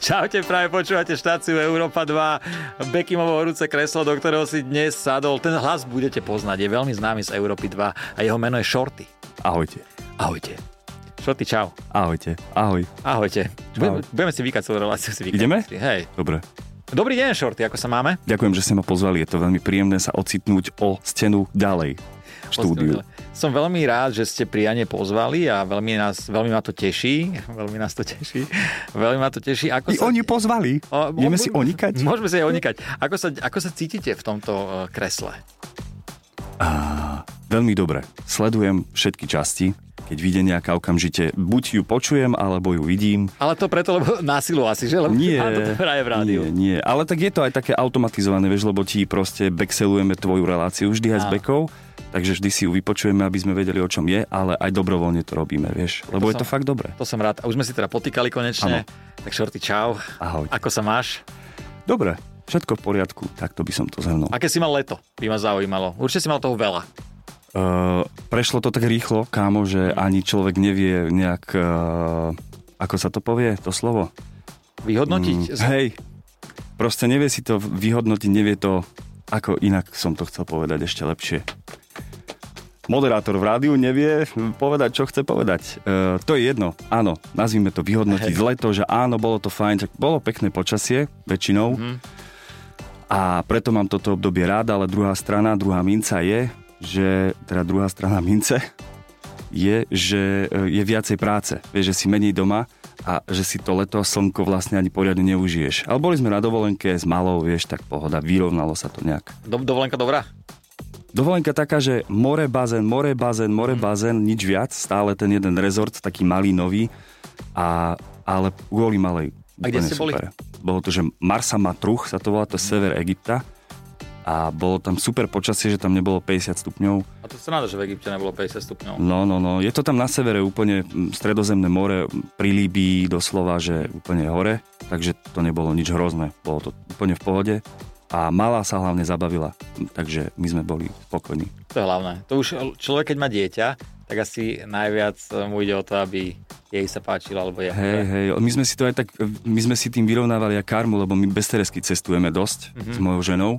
Čaute, práve počúvate štáciu Európa 2, Bekimovo horúce kreslo, do ktorého si dnes sadol. Ten hlas budete poznať, je veľmi známy z Európy 2 a jeho meno je Shorty. Ahojte. Ahojte. Shorty, čau. Ahojte. Ahoj. Ahojte. Budeme, budeme si vykať celú reláciu. Si vykať. Ideme? Hej. Dobre. Dobrý deň, Shorty, ako sa máme? Ďakujem, že ste ma pozvali. Je to veľmi príjemné sa ocitnúť o stenu ďalej v štúdiu. Som veľmi rád, že ste priane pozvali a veľmi, nás, veľmi ma to teší. Veľmi nás to teší. Veľmi ma to teší. Ako I sa... oni pozvali. O, Ideme si onikať? Môžeme si aj onikať. Ako sa, ako sa cítite v tomto uh, kresle? A, veľmi dobre. Sledujem všetky časti keď vyjde nejaká okamžite, buď ju počujem, alebo ju vidím. Ale to preto, lebo násilu asi, že? Lebo nie, to v rádiu. Nie, nie, ale tak je to aj také automatizované, vieš, lebo ti proste backselujeme tvoju reláciu vždy aj s bekov, takže vždy si ju vypočujeme, aby sme vedeli, o čom je, ale aj dobrovoľne to robíme, vieš, lebo to je som, to fakt dobré. To som rád. A už sme si teda potýkali konečne. Ano. Tak Šorty, čau. Ahoj. Ako sa máš? Dobre, všetko v poriadku, takto by som to zhrnul. Aké si mal leto? By ma zaujímalo. Určite si mal toho veľa. Uh, prešlo to tak rýchlo, kámo, že ani človek nevie nejak, uh, ako sa to povie, to slovo? Vyhodnotiť? Mm, hej, proste nevie si to vyhodnotiť, nevie to, ako inak som to chcel povedať ešte lepšie. Moderátor v rádiu nevie povedať, čo chce povedať. Uh, to je jedno, áno, nazvime to vyhodnotiť hey. leto, že áno, bolo to fajn, tak bolo pekné počasie, väčšinou. Mm-hmm. A preto mám toto obdobie rád, ale druhá strana, druhá minca je, že teda druhá strana mince je, že e, je viacej práce. Vieš, že si menej doma a že si to leto slnko vlastne ani poriadne neužiješ. Ale boli sme na dovolenke s malou, vieš, tak pohoda, vyrovnalo sa to nejak. Do, dovolenka dobrá? Dovolenka taká, že more, bazén, more, bazén, more, mm. bazén, nič viac, stále ten jeden rezort, taký malý, nový, a, ale kvôli malej. A kde ste super. boli? Bolo to, že Marsa Matruch, sa to volá, to sever Egypta a bolo tam super počasie, že tam nebolo 50 stupňov. A to sa náda, že v Egypte nebolo 50 stupňov. No, no, no. Je to tam na severe úplne stredozemné more, pri Líbii doslova, že úplne hore, takže to nebolo nič hrozné. Bolo to úplne v pohode a malá sa hlavne zabavila, takže my sme boli spokojní. To je hlavné. To už človek, keď má dieťa, tak asi najviac mu ide o to, aby jej sa páčilo, alebo je. Hej, hej, my sme si to aj tak, my sme si tým vyrovnávali aj karmu, lebo my bez Teresky cestujeme dosť mm-hmm. s mojou ženou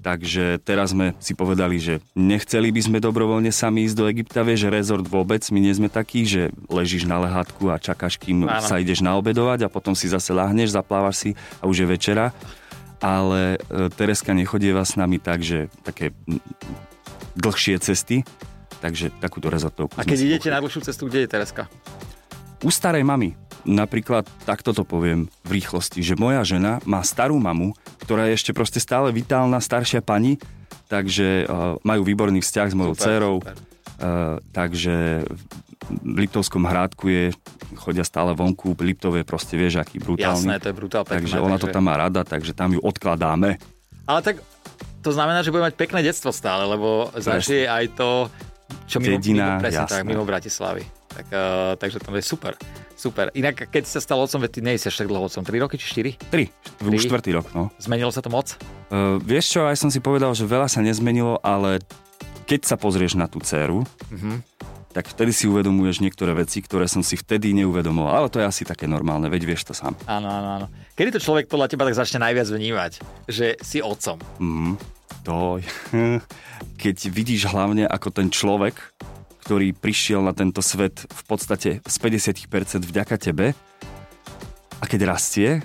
Takže teraz sme si povedali, že nechceli by sme dobrovoľne sami ísť do Egypta, vieš, rezort vôbec, my nie sme takí, že ležíš na lehátku a čakáš, kým Áno. sa ideš naobedovať a potom si zase lahneš, zaplávaš si a už je večera. Ale e, Tereska nechodieva s nami tak, že také dlhšie cesty, takže takúto rezortovku. A keď idete na dlhšiu cestu, kde je Tereska? U starej mamy napríklad takto to poviem v rýchlosti, že moja žena má starú mamu, ktorá je ešte proste stále vitálna staršia pani, takže uh, majú výborný vzťah s mojou super, dcerou, super. Uh, takže v Liptovskom hrádku je, chodia stále vonku, Liptov je proste, vieš, aký brutálny. Jasné, to je brutál pekné. Takže ona takže... to tam má rada, takže tam ju odkladáme. Ale tak to znamená, že bude mať pekné detstvo stále, lebo zažije aj to, čo mimo, Dedina, mimo, presne tak, mimo Bratislavy. Tak, uh, takže to je super. Super. Inak, keď sa stal otcom, ty nejsi tak dlho otcom. 3 roky či 4? 3. Už štvrtý rok, no. Zmenilo sa to moc? Uh, vieš čo, aj som si povedal, že veľa sa nezmenilo, ale keď sa pozrieš na tú dceru, uh-huh. tak vtedy si uvedomuješ niektoré veci, ktoré som si vtedy neuvedomoval. Ale to je asi také normálne, veď vieš to sám. Áno, áno, áno. Kedy to človek podľa teba tak začne najviac vnímať, že si otcom? Mm, to, keď vidíš hlavne, ako ten človek ktorý prišiel na tento svet v podstate z 50% vďaka tebe. A keď rastie,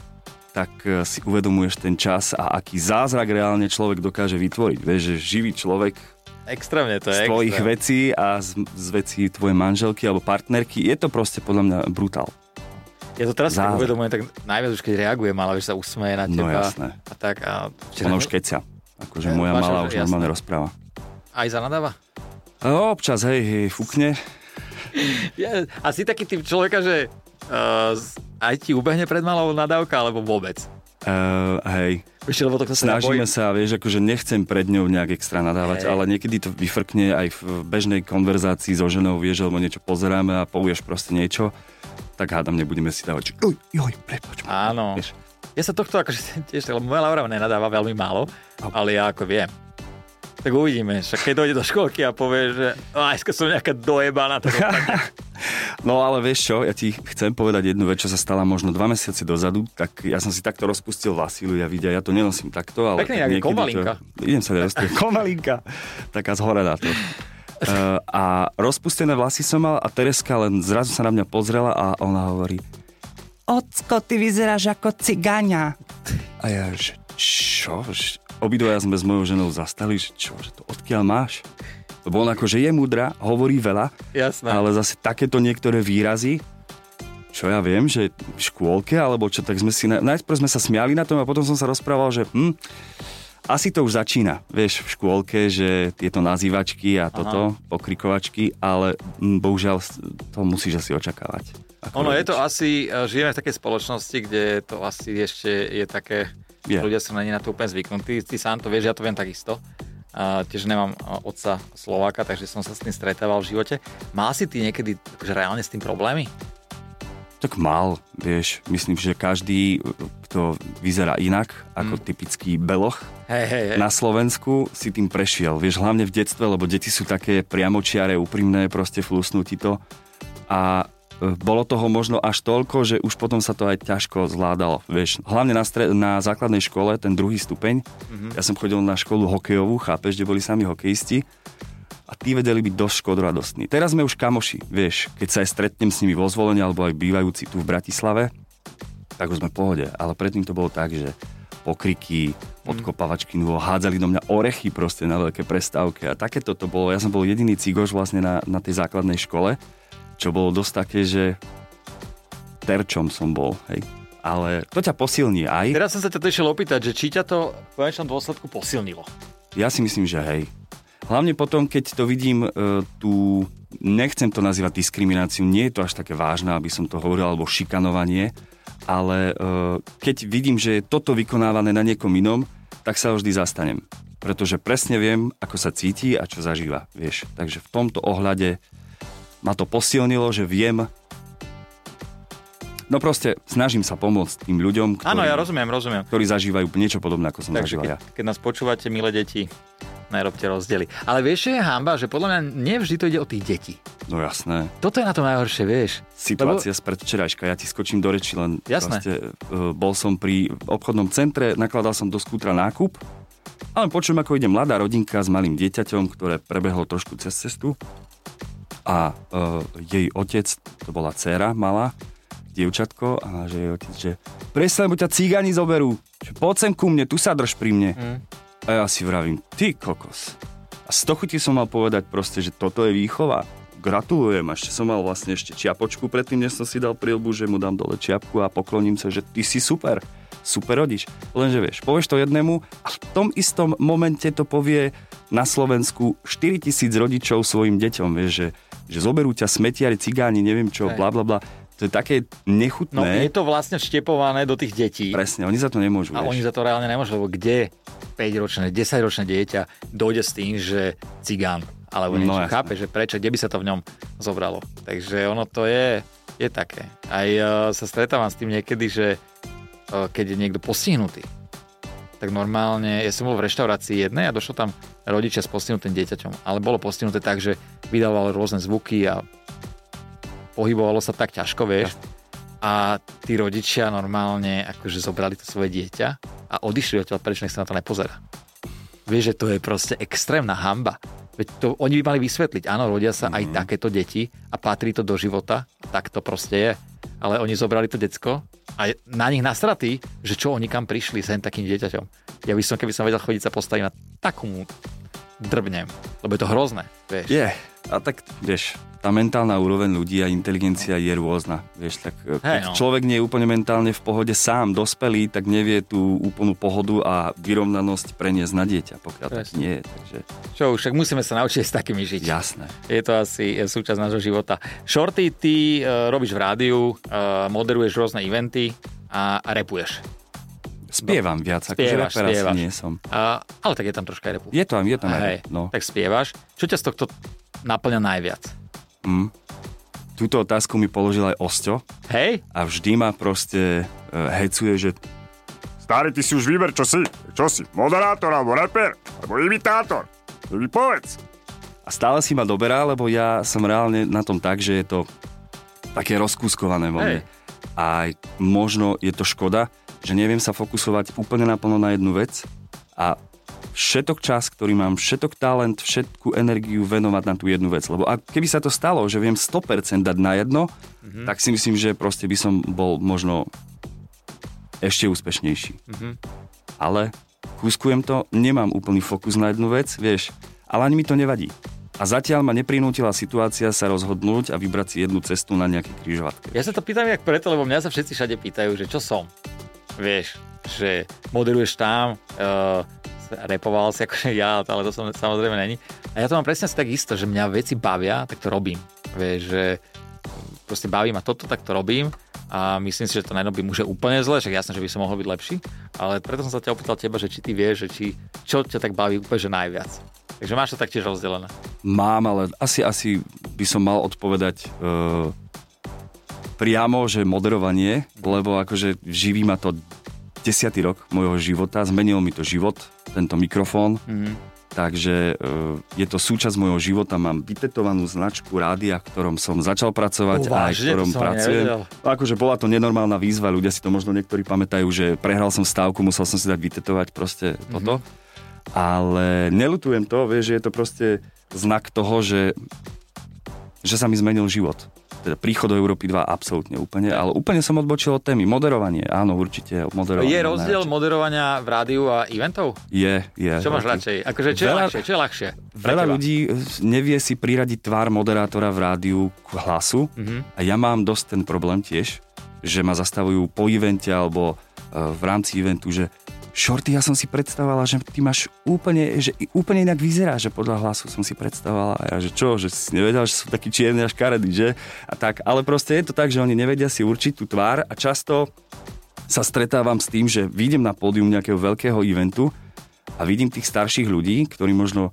tak e, si uvedomuješ ten čas a aký zázrak reálne človek dokáže vytvoriť. Vieš, že živý človek Extrémne to je. Z tvojich extrém. vecí a z, z vecí tvojej manželky alebo partnerky. Je to proste podľa mňa brutál. Ja to teraz tak uvedomujem, tak najviac už keď reagujem, ale že sa usmeje na no, teba. No jasné. A tak, a... Ona už kecia. Akože moja malá už jasné. normálne rozpráva. Aj zanadáva? No, občas, hej, hej, fúkne. Ja, a si taký typ človeka, že uh, aj ti ubehne pred malou nadávka, alebo vôbec? Uh, hej. Víš, lebo to Snažíme sa, vieš, akože nechcem pred ňou nejak extra nadávať, hey. ale niekedy to vyfrkne aj v bežnej konverzácii so ženou, vieš, alebo niečo pozeráme a povieš proste niečo, tak hádam, nebudeme si dávať, že oj, oj, prepoč. Áno. Vieš. Ja sa tohto akože tiež, lebo moja Laura nenadáva veľmi málo, ale ja ako viem, Tak uvidíme. Však keď dojde do školky a povie, že aj som nejaká dojebaná, to No ale vieš čo, ja ti chcem povedať jednu vec, čo sa stala možno dva mesiace dozadu, tak ja som si takto rozpustil Vasilu, ja vidia, ja to nenosím takto, ale... Pekne, tak komalinka. To, idem sa rozprávať. komalinka, taká zhorená to. Uh, a rozpustené vlasy som mal a Tereska len zrazu sa na mňa pozrela a ona hovorí Ocko, ty vyzeráš ako cigáňa. A ja, že čo? Obidvaja sme s mojou ženou zastali, že čo, že to odkiaľ máš? Lebo on akože je múdra, hovorí veľa, Jasné. ale zase takéto niektoré výrazy, čo ja viem, že v škôlke, alebo čo, tak sme si, najprv sme sa smiali na tom a potom som sa rozprával, že hm, asi to už začína, vieš, v škôlke, že tieto nazývačky a toto, Aha. pokrikovačky, ale hm, bohužiaľ to musíš asi očakávať. Ono rodič. je to asi, e, žijeme v takej spoločnosti, kde to asi ešte je také, yeah. ľudia sú na na to úplne zvyknutí, ty sám to vieš, ja to viem takisto. Uh, tiež nemám otca Slováka, takže som sa s tým stretával v živote. Mal si ty niekedy akože reálne s tým problémy? Tak mal, vieš, myslím, že každý, kto vyzerá inak ako mm. typický beloch hey, hey, hey. na Slovensku, si tým prešiel. Vieš, hlavne v detstve, lebo deti sú také priamočiare, úprimné, proste flusnú ti to. A bolo toho možno až toľko, že už potom sa to aj ťažko zvládalo. Vieš, hlavne na, stre- na základnej škole, ten druhý stupeň, mm-hmm. ja som chodil na školu hokejovú, chápeš, kde boli sami hokejisti a tí vedeli byť dosť škodoradostní. Teraz sme už kamoši, vieš, keď sa aj stretnem s nimi vo zvolení alebo aj bývajúci tu v Bratislave, tak už sme v pohode. Ale predtým to bolo tak, že pokriky, podkopavačky, no, hádzali do mňa orechy proste na veľké prestávke a takéto to bolo. Ja som bol jediný cigoš vlastne na, na tej základnej škole čo bolo dosť také, že terčom som bol, hej. Ale to ťa posilní aj. Teraz som sa ťa to išiel opýtať, že či ťa to v konečnom dôsledku posilnilo. Ja si myslím, že hej. Hlavne potom, keď to vidím, e, tu nechcem to nazývať diskrimináciu, nie je to až také vážne, aby som to hovoril, alebo šikanovanie, ale e, keď vidím, že je toto vykonávané na niekom inom, tak sa vždy zastanem. Pretože presne viem, ako sa cíti a čo zažíva, vieš. Takže v tomto ohľade ma to posilnilo, že viem No proste snažím sa pomôcť tým ľuďom, ktorí, Áno, ja rozumiem, rozumiem. ktorí zažívajú niečo podobné, ako som Takže zažíval keď, ja. keď nás počúvate, milé deti, najrobte rozdiely. Ale vieš, je hamba, že podľa mňa nevždy to ide o tých detí. No jasné. Toto je na to najhoršie, vieš. Situácia Lebo... z predvčerajška, ja ti skočím do reči, len jasné. Proste, uh, bol som pri obchodnom centre, nakladal som do skútra nákup, ale počujem, ako ide mladá rodinka s malým dieťaťom, ktoré prebehlo trošku cez cestu a uh, jej otec, to bola dcéra malá, dievčatko, a že jej otec, že presne, lebo ťa cigani zoberú, že poď sem ku mne, tu sa drž pri mne. Mm. A ja si vravím, ty kokos. A z toho ti som mal povedať proste, že toto je výchova. Gratulujem, ešte som mal vlastne ešte čiapočku predtým, než som si dal prilbu, že mu dám dole čiapku a pokloním sa, že ty si super, super rodič. Lenže vieš, povieš to jednému a v tom istom momente to povie na Slovensku 4000 rodičov svojim deťom, vieš, že že zoberú ťa smetiari, cigáni, neviem čo, bla bla bla. To je také nechutné. No je to vlastne vštepované do tých detí. Presne, oni za to nemôžu. A vieš. oni za to reálne nemôžu, lebo kde 5-ročné, 10-ročné dieťa dojde s tým, že cigán alebo niečo. No, Chápe, že prečo, kde by sa to v ňom zobralo. Takže ono to je, je také. Aj uh, sa stretávam s tým niekedy, že keď je niekto postihnutý, tak normálne, ja som bol v reštaurácii jednej a došlo tam rodičia s postihnutým dieťaťom, ale bolo postihnuté tak, že vydávalo rôzne zvuky a pohybovalo sa tak ťažko, vieš. A tí rodičia normálne akože zobrali to svoje dieťa a odišli odtiaľ, prečo nech sa na to nepozerá. Vieš, že to je proste extrémna hamba. Veď to oni by mali vysvetliť. Áno, rodia sa mm-hmm. aj mhm. takéto deti a patrí to do života. Tak to proste je. Ale oni zobrali to decko a na nich nasratí, že čo oni kam prišli s takým dieťaťom. Ja by som, keby som vedel chodiť sa postaviť na takú drbnem, lebo je to hrozné, vieš. Je, a tak, vieš, tá mentálna úroveň ľudí a inteligencia je rôzna. Vieš, tak e, keď hey, no. človek nie je úplne mentálne v pohode sám, dospelý, tak nevie tú úplnú pohodu a vyrovnanosť preniesť na dieťa, pokiaľ Presne. tak nie je. Takže... Čo už, však musíme sa naučiť s takými žiť. Jasné. Je to asi súčasť nášho života. Shorty, ty uh, robíš v rádiu, uh, moderuješ rôzne eventy a, a repuješ. Spievam viac, spievaš, akože spievaš. nie som. A, ale tak je tam troška aj repu. Je tam, je tam aj no. Tak spievaš. Čo ťa z tohto naplňa najviac? Mm. Túto otázku mi položil aj Osťo. Hej? A vždy ma proste uh, hecuje, že Starý, ty si už vyber, čo si. Čo si? Moderátor, alebo reper, alebo imitátor. povedz. A stále si ma doberá, lebo ja som reálne na tom tak, že je to také rozkúskované vo mne. Hey. A možno je to škoda, že neviem sa fokusovať úplne naplno na jednu vec a všetok čas, ktorý mám, všetok talent, všetku energiu venovať na tú jednu vec. Lebo ak, keby sa to stalo, že viem 100% dať na jedno, mm-hmm. tak si myslím, že proste by som bol možno ešte úspešnejší. Mm-hmm. Ale kúskujem to, nemám úplný fokus na jednu vec, vieš, ale ani mi to nevadí. A zatiaľ ma neprinútila situácia sa rozhodnúť a vybrať si jednu cestu na nejaké križovatke. Ja sa to pýtam jak preto, lebo mňa sa všetci všade pýtajú, že čo som. Vieš, že moderuješ tam, uh, repoval si akože ja, ale to som samozrejme není. A ja to mám presne tak isto, že mňa veci bavia, tak to robím. Vieš, že proste baví ma toto, tak to robím a myslím si, že to nerobím už je úplne zle, však jasné, že by som mohol byť lepší, ale preto som sa ťa opýtal teba, že či ty vieš, že či, čo ťa tak baví úplne že najviac. Takže máš to taktiež rozdelené. Mám, ale asi, asi by som mal odpovedať uh, priamo, že moderovanie, lebo akože živí ma to desiatý rok môjho života, zmenil mi to život, tento mikrofón. Mm-hmm. Takže uh, je to súčasť môjho života, mám vytetovanú značku rádia, v ktorom som začal pracovať a aj v ktorom pracujem. Akože bola to nenormálna výzva, ľudia si to možno niektorí pamätajú, že prehral som stávku, musel som si dať vytetovať proste mm-hmm. toto ale nelutujem to, vieš, že je to proste znak toho, že, že sa mi zmenil život. Teda príchod do Európy 2 absolútne úplne, ale úplne som odbočil od témy. Moderovanie, áno, určite moderovanie. Je rozdiel najradšej. moderovania v rádiu a eventov? Je, je. Čo máš radšej? Akože čo, veľa, je ľahšie? čo je ľahšie? Veľa teba? ľudí nevie si priradiť tvár moderátora v rádiu k hlasu mm-hmm. a ja mám dosť ten problém tiež, že ma zastavujú po evente alebo uh, v rámci eventu, že Shorty, ja som si predstavovala, že ty máš úplne, že úplne inak vyzerá, že podľa hlasu som si predstavovala. A ja, že čo, že si nevedel, že sú takí čierni až karedy, že? A tak, ale proste je to tak, že oni nevedia si určiť tú tvár a často sa stretávam s tým, že vidím na pódium nejakého veľkého eventu a vidím tých starších ľudí, ktorí možno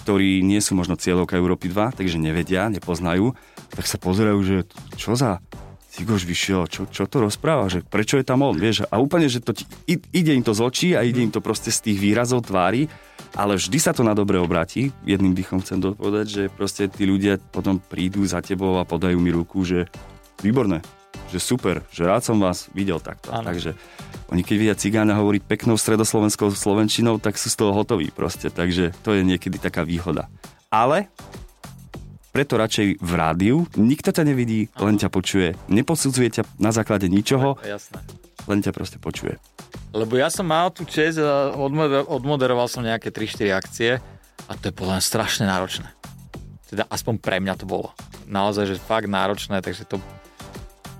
ktorí nie sú možno cieľovka Európy 2, takže nevedia, nepoznajú, tak sa pozerajú, že čo za Cigoš vyšiel, čo, čo to rozpráva, že prečo je tam on, vieš, a úplne, že to ti, ide im to z očí a ide im to proste z tých výrazov tvári, ale vždy sa to na dobre obráti. Jedným dýchom chcem dopovedať, že proste tí ľudia potom prídu za tebou a podajú mi ruku, že výborné, že super, že rád som vás videl takto. Ano. Takže oni keď vidia cigána hovoriť peknou stredoslovenskou slovenčinou, tak sú z toho hotoví proste. Takže to je niekedy taká výhoda. Ale preto radšej v rádiu, nikto ťa nevidí, len ťa počuje, neposudzuje ťa na základe ničoho, Jasné. len ťa proste počuje. Lebo ja som mal tú čest a odmoderoval som nejaké 3-4 akcie a to je podľa mňa strašne náročné. Teda aspoň pre mňa to bolo. Naozaj, že fakt náročné, takže to,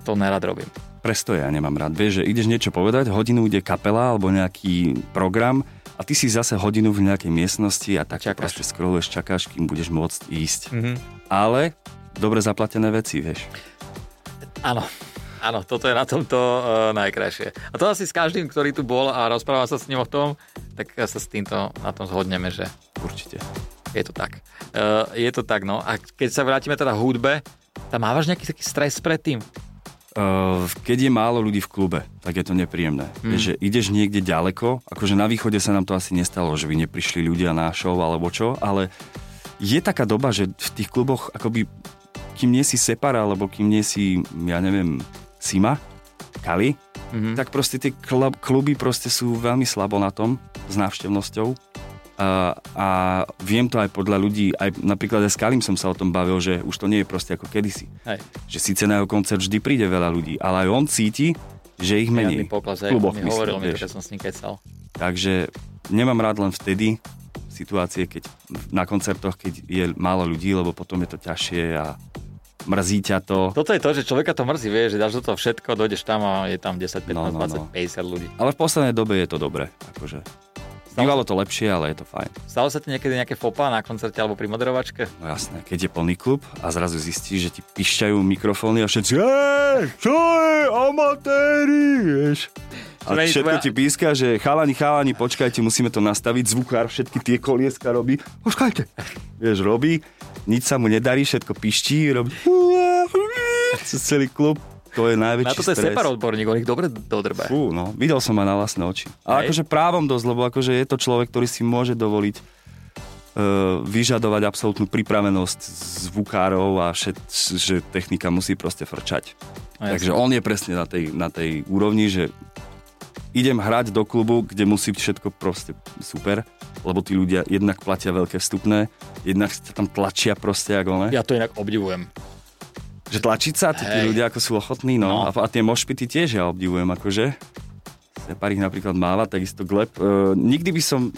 to nerad robím. Presto ja nemám rád. Vieš, že ideš niečo povedať, hodinu ide kapela alebo nejaký program a ty si zase hodinu v nejakej miestnosti a tak čakáš. proste scrolluješ, čakáš, kým budeš môcť ísť. Mm-hmm. Ale dobre zaplatené veci, vieš. Áno, áno, toto je na tomto uh, najkrajšie. A to asi s každým, ktorý tu bol a rozprával sa s ním o tom, tak sa s týmto na tom zhodneme, že... Určite. Je to tak. Uh, je to tak, no. A keď sa vrátime teda hudbe, tam mávaš nejaký taký stres predtým? Keď je málo ľudí v klube, tak je to nepríjemné. Mm. Že ideš niekde ďaleko, akože na východe sa nám to asi nestalo, že by neprišli ľudia na show alebo čo, ale je taká doba, že v tých kluboch akoby kým nie si Separa, alebo kým nie si, ja neviem, Sima, Kali, mm-hmm. tak proste tie kluby proste sú veľmi slabo na tom s návštevnosťou a, a viem to aj podľa ľudí, aj napríklad aj s Kalim som sa o tom bavil, že už to nie je proste ako kedysi. Hej. Že síce na jeho koncert vždy príde veľa ľudí, ale aj on cíti, že ich menej. Poklas, aj, kluboch, mi myslím, hovoril mi to, keď som s ním kecal. Takže nemám rád len vtedy situácie, keď na koncertoch, keď je málo ľudí, lebo potom je to ťažšie a mrzí ťa to. Toto je to, že človeka to mrzí, vieš, že dáš do toho všetko, dojdeš tam a je tam 10, 15, no, no, 20, no. 50 ľudí. Ale v poslednej dobe je to dobré. Akože Bývalo to lepšie, ale je to fajn. Stalo sa ti niekedy nejaké fopa na koncerte alebo pri moderovačke? No jasné, keď je plný klub a zrazu zistíš, že ti pišťajú mikrofóny a všetci Ej, čo je, amatéri, vieš. A všetko ti píska, že chalani, chalani, počkajte, musíme to nastaviť. Zvukár všetky tie kolieska robí. Počkajte. Vieš, robí, nič sa mu nedarí, všetko piští, robí celý klub. To je najväčší Na toto je separ odborník, on ich dobre dodrbe. Fú, no, videl som ma na vlastné oči. A akože právom dosť, lebo akože je to človek, ktorý si môže dovoliť vyžadovať absolútnu pripravenosť zvukárov a všet, že technika musí proste frčať. No, Takže on je presne na tej, na tej úrovni, že idem hrať do klubu, kde musí byť všetko proste super, lebo tí ľudia jednak platia veľké vstupné, jednak sa tam tlačia proste ako ne. Ja to inak obdivujem. Že tlačiť sa, tí, tí ľudia ako sú ochotní, no. no. A, a tie mošpity tiež ja obdivujem, akože. Pár ich napríklad máva, takisto gleb. E, nikdy by som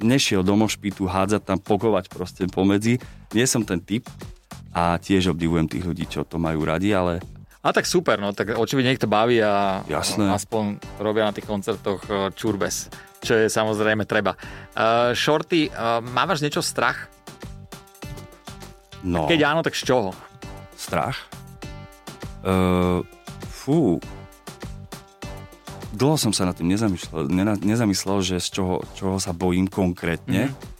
nešiel do mošpitu hádzať tam, pokovať proste pomedzi. Nie som ten typ a tiež obdivujem tých ľudí, čo to majú radi, ale a tak super, no tak očividne to baví a Jasné. aspoň robia na tých koncertoch e, čurbes, čo je samozrejme treba. Uh, Shorty, uh, mávaš niečo strach? No. Keď áno, tak z čoho? Strach? Uh, fú. Dlho som sa nad tým nezamyslel, nezamyslel že z čoho, čoho sa bojím konkrétne. Mm-hmm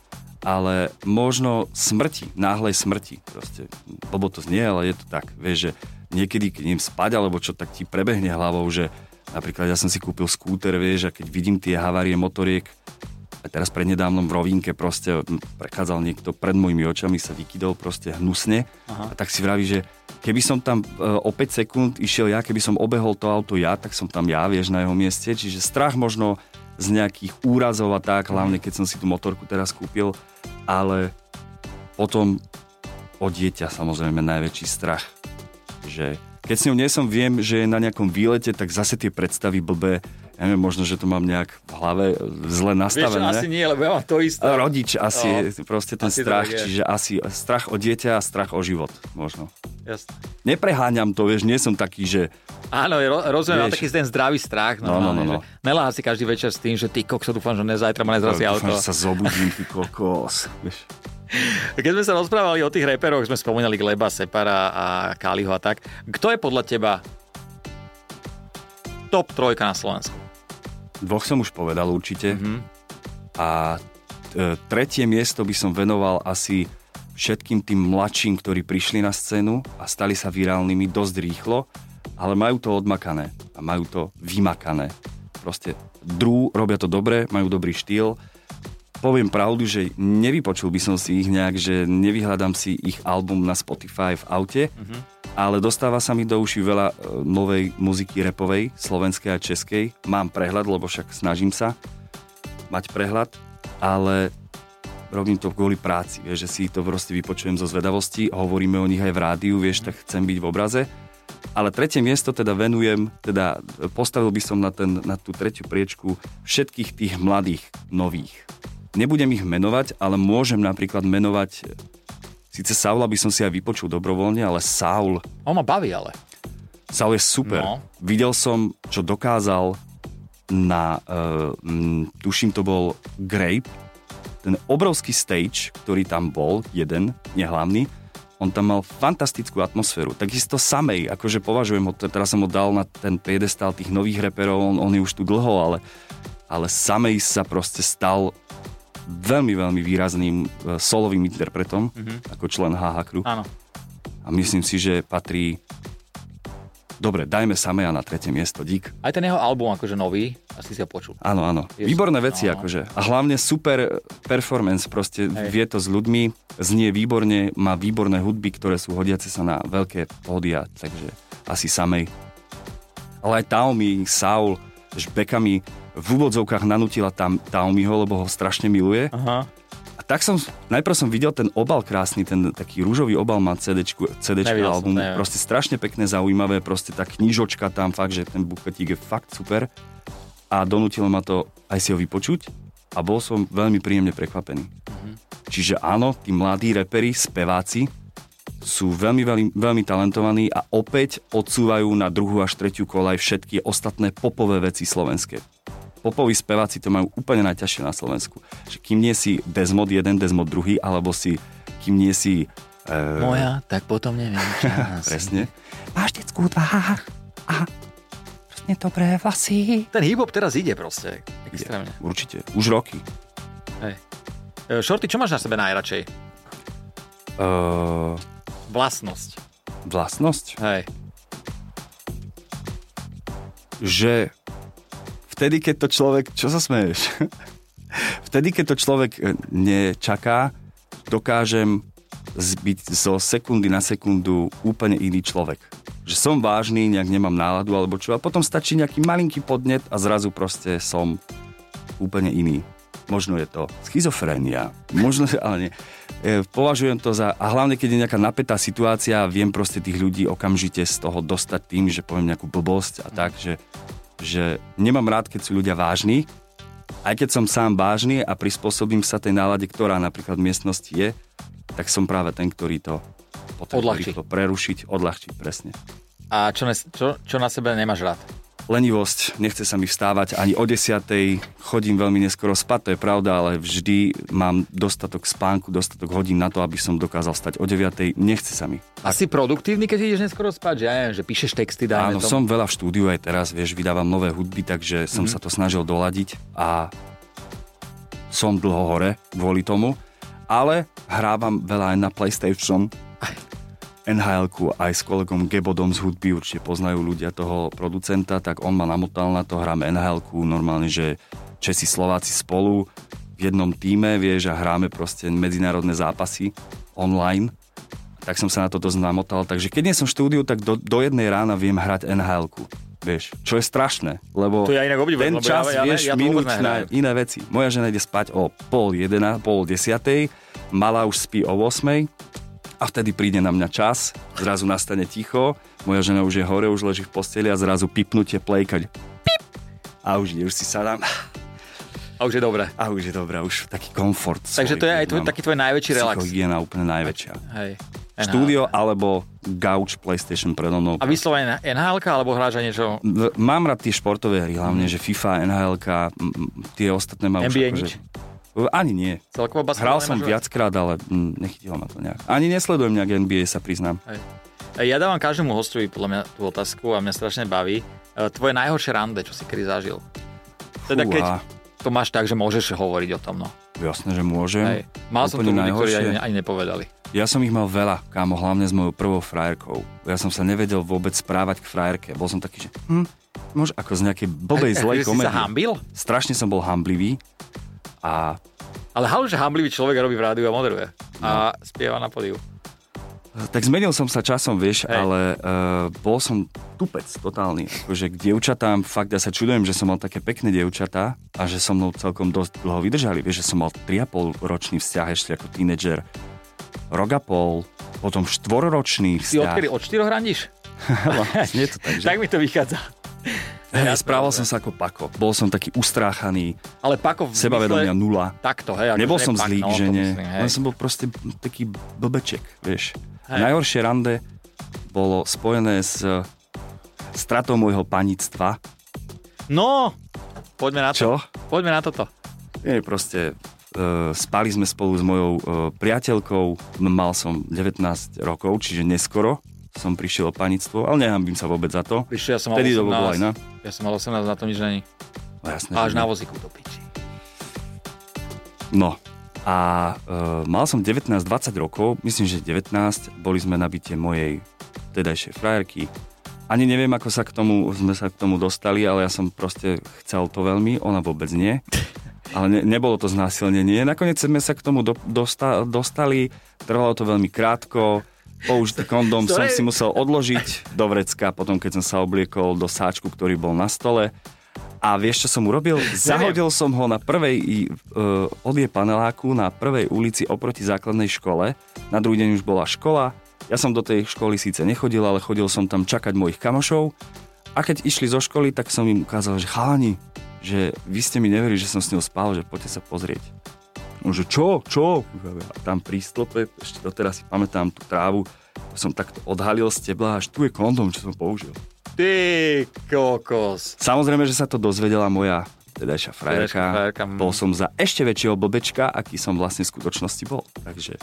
ale možno smrti, náhlej smrti. Proste, lebo to znie, ale je to tak. Vieš, že niekedy, keď idem spať, alebo čo, tak ti prebehne hlavou, že napríklad ja som si kúpil skúter, vieš, a keď vidím tie havárie motoriek, a teraz prednedávnom v Rovinke proste prechádzal niekto pred mojimi očami, sa vykydol proste hnusne Aha. a tak si vraví, že keby som tam e, o 5 sekúnd išiel ja, keby som obehol to auto ja, tak som tam ja, vieš, na jeho mieste, čiže strach možno z nejakých úrazov a tak, hlavne keď som si tú motorku teraz kúpil, ale potom o dieťa samozrejme najväčší strach, že keď s ňou nie som, viem, že je na nejakom výlete, tak zase tie predstavy blbé, ja neviem, možno, že to mám nejak v hlave zle nastavené. Vieš, asi nie, lebo ja mám to isté. Rodič asi no, proste ten asi strach, čiže asi strach o dieťa a strach o život možno. Jasne. Nepreháňam to, vieš, nie som taký, že... Áno, rozumiem, mám taký ten zdravý strach. No, no, no, no. Neláha si každý večer s tým, že ty kokso, dúfam, že nezajtra ma nezrazí no, auto. Dúfam, že sa zobudím, ty kokos. Vieš. Keď sme sa rozprávali o tých reperoch, sme spomínali Gleba, Separa a Kaliho a tak. Kto je podľa teba top trojka na Slovensku? Dvoch som už povedal určite. Mm-hmm. A t- tretie miesto by som venoval asi všetkým tým mladším, ktorí prišli na scénu a stali sa virálnymi dosť rýchlo, ale majú to odmakané a majú to vymakané. Proste drú, robia to dobre, majú dobrý štýl. Poviem pravdu, že nevypočul by som si ich nejak, že nevyhľadám si ich album na Spotify v aute, mm-hmm. Ale dostáva sa mi do uši veľa e, novej muziky repovej, slovenskej a českej. Mám prehľad, lebo však snažím sa mať prehľad, ale robím to kvôli práci, vieš, že si to proste vypočujem zo zvedavosti, hovoríme o nich aj v rádiu, vieš, tak chcem byť v obraze. Ale tretie miesto teda venujem, teda postavil by som na, ten, na tú tretiu priečku všetkých tých mladých, nových. Nebudem ich menovať, ale môžem napríklad menovať Sice Saula by som si aj vypočul dobrovoľne, ale Saul... On ma baví ale. Saul je super. No. Videl som, čo dokázal na, uh, tuším to bol Grape, ten obrovský stage, ktorý tam bol, jeden, nehlavný, on tam mal fantastickú atmosféru. Takisto samej, akože považujem ho, teraz som ho dal na ten piedestal tých nových reperov, on, on je už tu dlho, ale, ale samej sa proste stal veľmi, veľmi výrazným e, solovým interpretom, mm-hmm. ako člen HH Crew. Áno. A myslím si, že patrí Dobre, dajme Sameja na tretie miesto, dík. Aj ten jeho album akože nový, asi si ho počul. Áno, áno. Je Výborné veci no. akože. A hlavne super performance, proste Hej. vie to s ľuďmi, znie výborne, má výborné hudby, ktoré sú hodiace sa na veľké pódia, takže asi Samej. Ale aj Taomi, Saul, Beka mi v úvodzovkách nanutila tam Taomiho, lebo ho strašne miluje. Aha tak som, najprv som videl ten obal krásny, ten taký rúžový obal má CDčku, CDčka Nevidel album, som, proste strašne pekné, zaujímavé, proste tá knižočka tam, fakt, že ten bukletík je fakt super a donútilo ma to aj si ho vypočuť a bol som veľmi príjemne prekvapený. Mm-hmm. Čiže áno, tí mladí reperi, speváci sú veľmi, veľmi, veľmi talentovaní a opäť odsúvajú na druhú až tretiu kolaj všetky ostatné popové veci slovenské popoví speváci to majú úplne najťažšie na Slovensku. Že kým nie si Desmod jeden, Desmod druhý, alebo si, kým nie si... Uh... Moja, tak potom neviem. Presne. Máš detskú tvár a presne dobré vlasy. Ten hip-hop teraz ide proste. Extrémne. Je, určite. Už roky. Hej. E, Shorty, čo máš na sebe najradšej? Uh... Vlastnosť. Vlastnosť? Hej. Že vtedy, keď to človek... Čo sa smeješ? vtedy, keď to človek e, nečaká, dokážem zbyť zo sekundy na sekundu úplne iný človek. Že som vážny, nejak nemám náladu alebo čo a potom stačí nejaký malinký podnet a zrazu proste som úplne iný. Možno je to schizofrénia, možno, ale nie. E, považujem to za, a hlavne keď je nejaká napätá situácia, viem proste tých ľudí okamžite z toho dostať tým, že poviem nejakú blbosť a tak, že, že nemám rád, keď sú ľudia vážni, aj keď som sám vážny a prispôsobím sa tej nálade, ktorá napríklad v miestnosti je, tak som práve ten, ktorý to potrebuje to prerušiť, odľahčiť, presne. A čo, ne, čo, čo na sebe nemáš rád? Lenivosť, nechce sa mi vstávať ani o desiatej, chodím veľmi neskoro spať, to je pravda, ale vždy mám dostatok spánku, dostatok hodín na to, aby som dokázal stať o 9. Nechce sa mi. A si produktívny, keď ideš neskoro spať, že, že píšeš texty, dajme Áno, tom? som veľa v štúdiu aj teraz, vieš, vydávam nové hudby, takže som mm. sa to snažil doladiť a som dlho hore kvôli tomu, ale hrávam veľa aj na PlayStation nhl aj s kolegom Gebodom z hudby, určite poznajú ľudia toho producenta, tak on ma namotal na to, hráme nhl normálne, že Česi, Slováci spolu v jednom týme, vieš, a hráme proste medzinárodné zápasy online. Tak som sa na to dosť namotal, takže keď nie som v štúdiu, tak do, do jednej rána viem hrať nhl vieš, čo je strašné, lebo to ja inak ten čas ja, ja, vieš ja minúť na iné veci. Moja žena ide spať o pol jedená, pol desiatej, malá už spí o 8 a vtedy príde na mňa čas, zrazu nastane ticho, moja žena už je hore, už leží v posteli a zrazu pipnutie plejkať. Pip! A už, už si sadám. A už je dobré. A už je dobré, už taký komfort. Takže to je aj tvoj, taký tvoj najväčší relax. Psychohygiena úplne najväčšia. Hej. Štúdio alebo gauč PlayStation predo mnou. A vyslovene NHL alebo hráš aj niečo? Mám rád tie športové hry, hlavne, že FIFA, NHL, tie ostatné mám NBA už nič? Ani nie. Celkovo Hral som viackrát, ale mm, nechytilo ma to nejak. Ani nesledujem nejak NBA, sa priznám. Hej. Ja dávam každému hostovi podľa mňa tú otázku a mňa strašne baví. E, tvoje najhoršie rande, čo si kedy zažil? Teda Fúha. keď to máš tak, že môžeš hovoriť o tom, no. Jasné, že môžem. Hej. Mal som tu ľudí, ktorí ani, ani nepovedali. Ja som ich mal veľa, kámo, hlavne s mojou prvou frajerkou. Ja som sa nevedel vôbec správať k frajerke. Bol som taký, že hm, môže ako z nejakej blbej, zlej komédie. si sa hambil? Strašne som bol hamblivý a... Ale halu, že hamblivý človek robí v rádiu a moderuje. No. A spieva na podiu. Tak zmenil som sa časom, vieš, Hej. ale uh, bol som tupec totálny. Akože k dievčatám, fakt ja sa čudujem, že som mal také pekné dievčatá a že so mnou celkom dosť dlho vydržali. Vieš, že som mal 3,5 ročný vzťah ešte ako tínedžer. Rok a pol, potom štvororočný vzťah. Ty odkedy od 4 randíš? Nie to tak, že... tak mi to vychádza. Hey, ja správal som sa ako Pako. Bol som taký ustráchaný. Ale Pako v Sebavedomia mysle... nula. Takto, hej. Nebol som zlý k žene. Len som bol proste taký blbeček, vieš. Hej. Najhoršie rande bolo spojené s stratou môjho panictva. No, poďme na Čo? to. Poďme na toto. Nie, proste uh, spali sme spolu s mojou uh, priateľkou, mal som 19 rokov, čiže neskoro som prišiel o panictvo, ale nehambím sa vôbec za to. Prišiel ja som mal Vtedy 18, aj na. Ja som mal 18, na to nič není. No jasné. Až na vozíku to piči. No, a uh, mal som 19-20 rokov, myslím, že 19, boli sme na byte mojej tedajšej frajerky. Ani neviem, ako sa k tomu, sme sa k tomu dostali, ale ja som proste chcel to veľmi, ona vôbec nie. Ale ne, nebolo to znásilnenie. Nakoniec sme sa k tomu do, dosta, dostali, trvalo to veľmi krátko, použitý kondom som si musel odložiť do vrecka, potom keď som sa obliekol do sáčku, ktorý bol na stole. A vieš, čo som urobil? Zahodil som ho na prvej uh, odje paneláku na prvej ulici oproti základnej škole. Na druhý deň už bola škola. Ja som do tej školy síce nechodil, ale chodil som tam čakať mojich kamošov. A keď išli zo školy, tak som im ukázal, že chalani, že vy ste mi neverili, že som s ňou spal, že poďte sa pozrieť. Že čo, čo? A tam pri stĺpe, ešte doteraz si pamätám tú trávu, som takto odhalil z tebla, až tu je kondom, čo som použil. Ty kokos. Samozrejme, že sa to dozvedela moja tedajšia frajerka. Mm. Bol som za ešte väčšieho blbečka, aký som vlastne v skutočnosti bol. Takže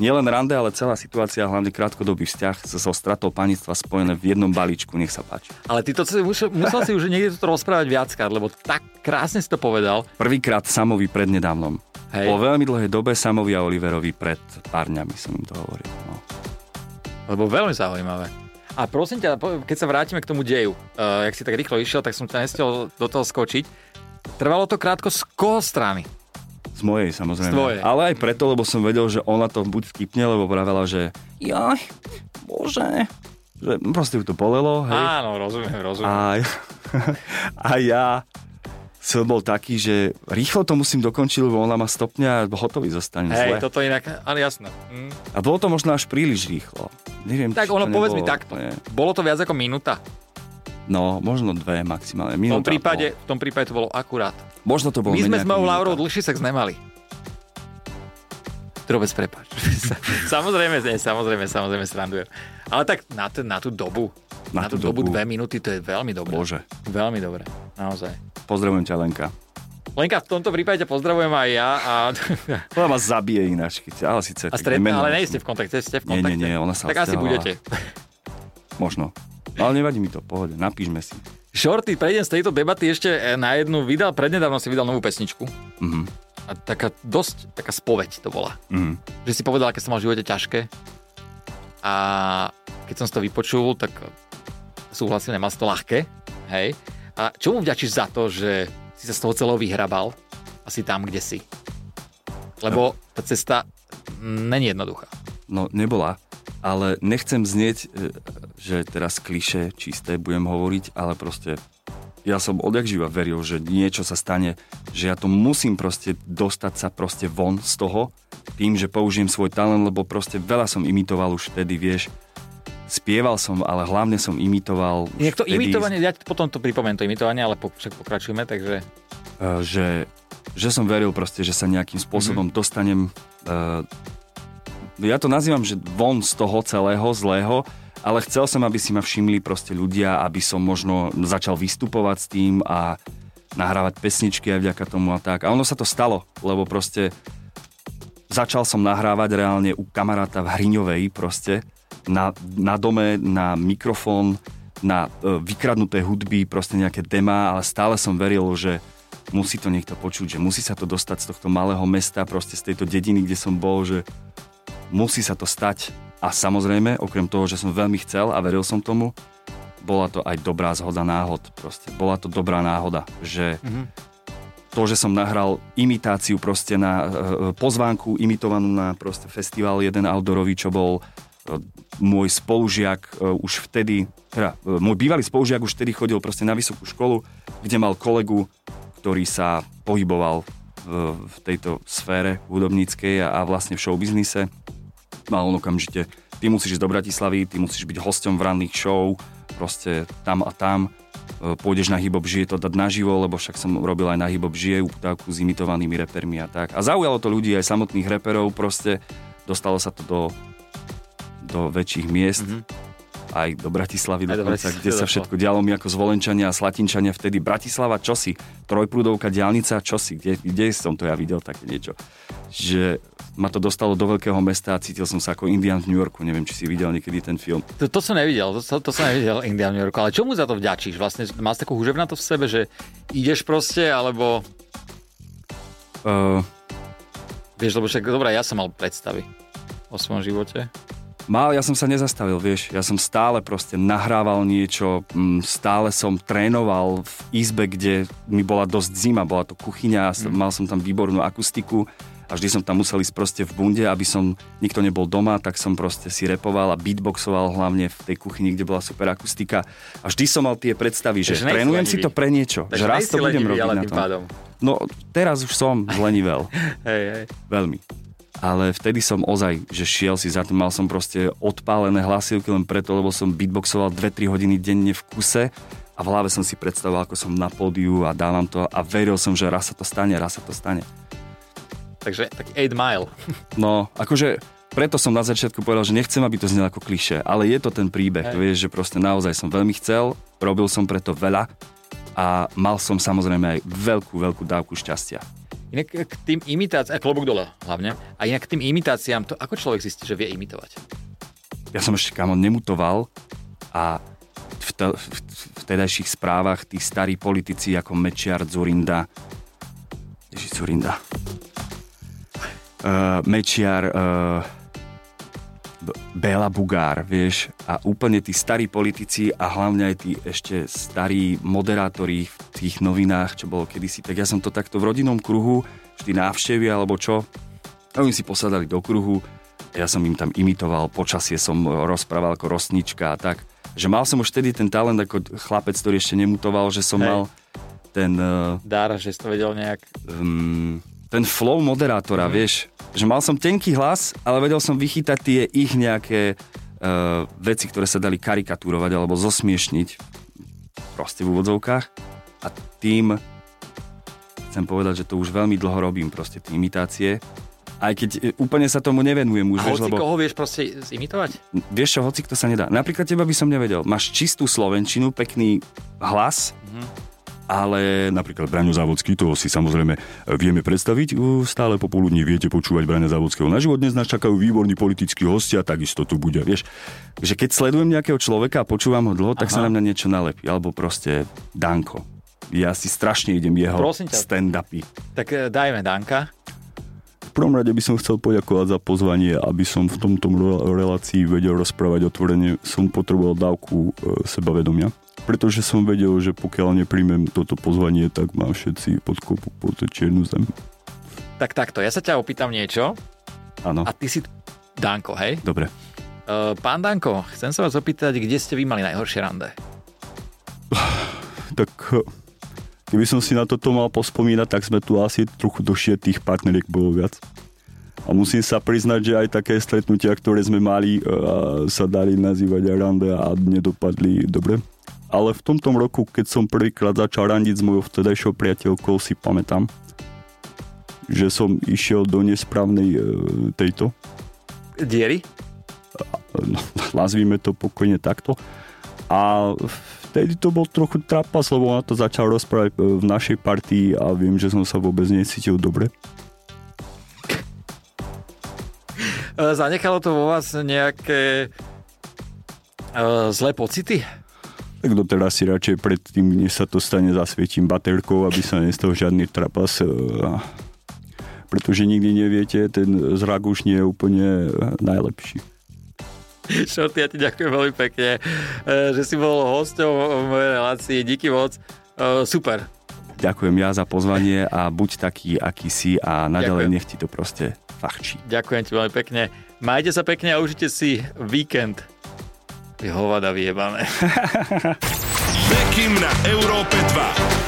nielen rande, ale celá situácia, hlavne krátkodobý vzťah so, stratou panictva spojené v jednom balíčku, nech sa páči. Ale ty to musel, musel si už niekde to rozprávať viackrát, lebo tak krásne si to povedal. Prvýkrát samovi prednedávnom. Hej. Po veľmi dlhej dobe Samovi a Oliverovi pred pár dňami som im to hovoril. No. Lebo veľmi zaujímavé. A prosím ťa, keď sa vrátime k tomu deju, uh, jak si tak rýchlo išiel, tak som ťa nestiel do toho skočiť. Trvalo to krátko z koho strany? Z mojej, samozrejme. Z tvojej. Ale aj preto, lebo som vedel, že ona to buď vtipne, lebo pravila, že jaj, bože, že proste ju to bolelo. Hej. Áno, rozumiem, rozumiem. A, a ja som bol taký, že rýchlo to musím dokončiť, lebo ona ma stopne a hotový zostane. Hej, zle. toto inak, ale jasné. Mm. A bolo to možno až príliš rýchlo. Neviem, tak ono, povedz mi takto. Nie. Bolo to viac ako minúta? No, možno dve maximálne. v, tom prípade, v tom prípade to bolo akurát. Možno to bolo My sme s mojou Laurou dlhší sex nemali. Trobec prepáč. samozrejme, nie, samozrejme, samozrejme srandujem. Ale tak na, t- na tú dobu, na, na tú, tú dobu, dobu dve minúty, to je veľmi dobré. Bože. Veľmi dobré, naozaj. Pozdravujem ťa, Lenka. Lenka, v tomto prípade pozdravujem aj ja. A... Ona ma zabije ináč, ale síce... A stretne, ale nie ste v kontakte, ste v kontakte. Nie, nie, nie, ona sa Tak asi budete. Možno. Ale nevadí mi to, pohode, napíšme si. Shorty, prejdem z tejto debaty ešte na jednu. Vydal, prednedávno si vydal novú pesničku. Mm-hmm. A taká dosť, taká spoveď to bola. Mm-hmm. Že si povedal, aké som mal v živote ťažké. A keď som si to vypočul, tak súhlasím, si to ľahké. Hej. A čo mu vďačíš za to, že si sa z toho celého vyhrabal a tam, kde si? Lebo tá cesta není jednoduchá. No, nebola ale nechcem znieť, e, že teraz kliše čisté budem hovoriť, ale proste ja som odjak živa veril, že niečo sa stane, že ja to musím proste dostať sa proste von z toho, tým, že použijem svoj talent, lebo proste veľa som imitoval už vtedy, vieš, spieval som, ale hlavne som imitoval. To vtedy... imitovanie, ja potom to pripomeniem, to imitovanie, ale po, však pokračujeme, takže... Uh, že, že som veril proste, že sa nejakým spôsobom mm-hmm. dostanem uh, ja to nazývam, že von z toho celého zlého, ale chcel som, aby si ma všimli proste ľudia, aby som možno začal vystupovať s tým a nahrávať pesničky aj vďaka tomu a tak. A ono sa to stalo, lebo proste začal som nahrávať reálne u kamaráta v Hriňovej proste na, na dome, na mikrofón, na e, vykradnuté hudby, proste nejaké demá, ale stále som veril, že musí to niekto počuť, že musí sa to dostať z tohto malého mesta, proste z tejto dediny, kde som bol, že musí sa to stať. A samozrejme, okrem toho, že som veľmi chcel a veril som tomu, bola to aj dobrá zhoda náhod. Proste. Bola to dobrá náhoda, že mm-hmm. to, že som nahral imitáciu proste na e, pozvánku imitovanú na proste festival jeden outdoorový, čo bol e, môj spolužiak e, už vtedy, teda môj bývalý spolužiak už vtedy chodil proste na vysokú školu, kde mal kolegu, ktorý sa pohyboval v, tejto sfére hudobníckej a, vlastne v showbiznise a on okamžite, ty musíš ísť do Bratislavy, ty musíš byť hosťom v ranných show, proste tam a tam, e, pôjdeš na hip žije to dať naživo, lebo však som robil aj na hip žije uputávku s imitovanými repermi a tak. A zaujalo to ľudí aj samotných reperov, proste. Dostalo sa to do, do väčších miest. Mm-hmm aj do Bratislavy aj dokonca, do kde sa všetko dialo. My ako zvolenčania a slatinčania vtedy. Bratislava, čo si? Trojprúdovka, diálnica, čo si? Kde, kde som to ja videl také niečo? Že ma to dostalo do veľkého mesta a cítil som sa ako Indian v New Yorku. Neviem, či si videl niekedy ten film. To, to som nevidel, to, to som nevidel Indian v New Yorku. Ale čomu za to vďačíš? Vlastne máš takú to v sebe, že ideš proste, alebo... Uh... Vieš, lebo však, dobrá, ja som mal predstavy o svojom živote. Mal, ja som sa nezastavil, vieš, ja som stále proste nahrával niečo, mm, stále som trénoval v izbe, kde mi bola dosť zima, bola to kuchyňa, mm. mal som tam výbornú akustiku a vždy som tam musel ísť proste v bunde, aby som nikto nebol doma, tak som proste si repoval a beatboxoval hlavne v tej kuchyni, kde bola super akustika. A vždy som mal tie predstavy, že trénujem si to pre niečo, Takže že raz to budem robiť na tom. Pádom. No teraz už som zlenivel. hej, hej. Veľmi ale vtedy som ozaj, že šiel si za tým, mal som proste odpálené hlasivky len preto, lebo som beatboxoval 2-3 hodiny denne v kuse a v hlave som si predstavoval, ako som na pódiu a dávam to a veril som, že raz sa to stane, raz sa to stane. Takže tak 8 mile. No, akože preto som na začiatku povedal, že nechcem, aby to znelo ako kliše, ale je to ten príbeh, hey. vieš, že proste naozaj som veľmi chcel, robil som preto veľa a mal som samozrejme aj veľkú, veľkú dávku šťastia. Inak k tým imitáciám, klobúk dole hlavne, a inak k tým imitáciám, to ako človek zistí, že vie imitovať? Ja som ešte kamo nemutoval a v, te, v, v tedajších správach tí starí politici ako Mečiar, Zurinda, Ježi, Zurinda, uh, Mečiar, uh, Béla Bugár, vieš, a úplne tí starí politici a hlavne aj tí ešte starí moderátori v tých novinách, čo bolo kedysi, tak ja som to takto v rodinnom kruhu vždy návštevy alebo čo. A oni si posadali do kruhu, ja som im tam imitoval, počasie som rozprával ako rostnička a tak. Že mal som už vtedy ten talent ako chlapec, ktorý ešte nemutoval, že som Hej. mal ten... Uh, Dar, že si to vedel nejak... Um, ten flow moderátora, mm. vieš. Že mal som tenký hlas, ale vedel som vychytať tie ich nejaké uh, veci, ktoré sa dali karikatúrovať alebo zosmiešniť proste v úvodzovkách. A tým chcem povedať, že to už veľmi dlho robím, proste tie imitácie. Aj keď e, úplne sa tomu nevenujem už. A vieš, hoci lebo... koho vieš proste zimitovať? Vieš čo, hoci kto sa nedá. Napríklad teba by som nevedel. Máš čistú slovenčinu, pekný hlas, mm-hmm ale napríklad Braňo Závodský, to si samozrejme vieme predstaviť. Stále popoludní viete počúvať Braňa Závodského na život. Dnes nás čakajú výborní politickí hostia, takisto tu bude. Vieš, že keď sledujem nejakého človeka a počúvam ho dlho, tak Aha. sa na mňa niečo nalepí. Alebo proste Danko. Ja si strašne idem jeho stand-upy. Tak eh, dajme Danka prvom rade by som chcel poďakovať za pozvanie, aby som v tomto relácii vedel rozprávať otvorene. Som potreboval dávku e, sebavedomia, pretože som vedel, že pokiaľ nepríjmem toto pozvanie, tak mám všetci pod kopu pod čiernu zem. Tak takto, ja sa ťa opýtam niečo. Áno. A ty si Danko, hej? Dobre. Uh, pán Danko, chcem sa vás opýtať, kde ste vy mali najhoršie rande? tak Keby som si na toto mal pospomínať, tak sme tu asi trochu došie tých partneriek bolo viac. A musím sa priznať, že aj také stretnutia, ktoré sme mali, uh, sa dali nazývať aj rande a nedopadli dobre. Ale v tomto roku, keď som prvýkrát začal randiť s mojou vtedajšou priateľkou, si pamätám, že som išiel do nesprávnej uh, tejto. Diery? No, nazvíme to pokojne takto. A vtedy to bol trochu trapas, lebo ona to začal rozprávať e, v našej partii a viem, že som sa vôbec necítil dobre. E, zanechalo to vo vás nejaké uh, zlé pocity? Tak doteraz si radšej predtým, než sa to stane, zasvietím baterkou, aby sa nestal žiadny trapas. Uh, pretože nikdy neviete, ten zrak už nie je úplne najlepší. Šorty, ja ti ďakujem veľmi pekne, eh, že si bol hosťom v mojej relácii. Díky moc. Super. Ďakujem ja za pozvanie a buď taký, aký si a naďalej nech ti to proste fachčí. Ďakujem ti veľmi pekne. Majte sa pekne a užite si víkend. Vy hovada vyjebané. Bekim na Európe 2.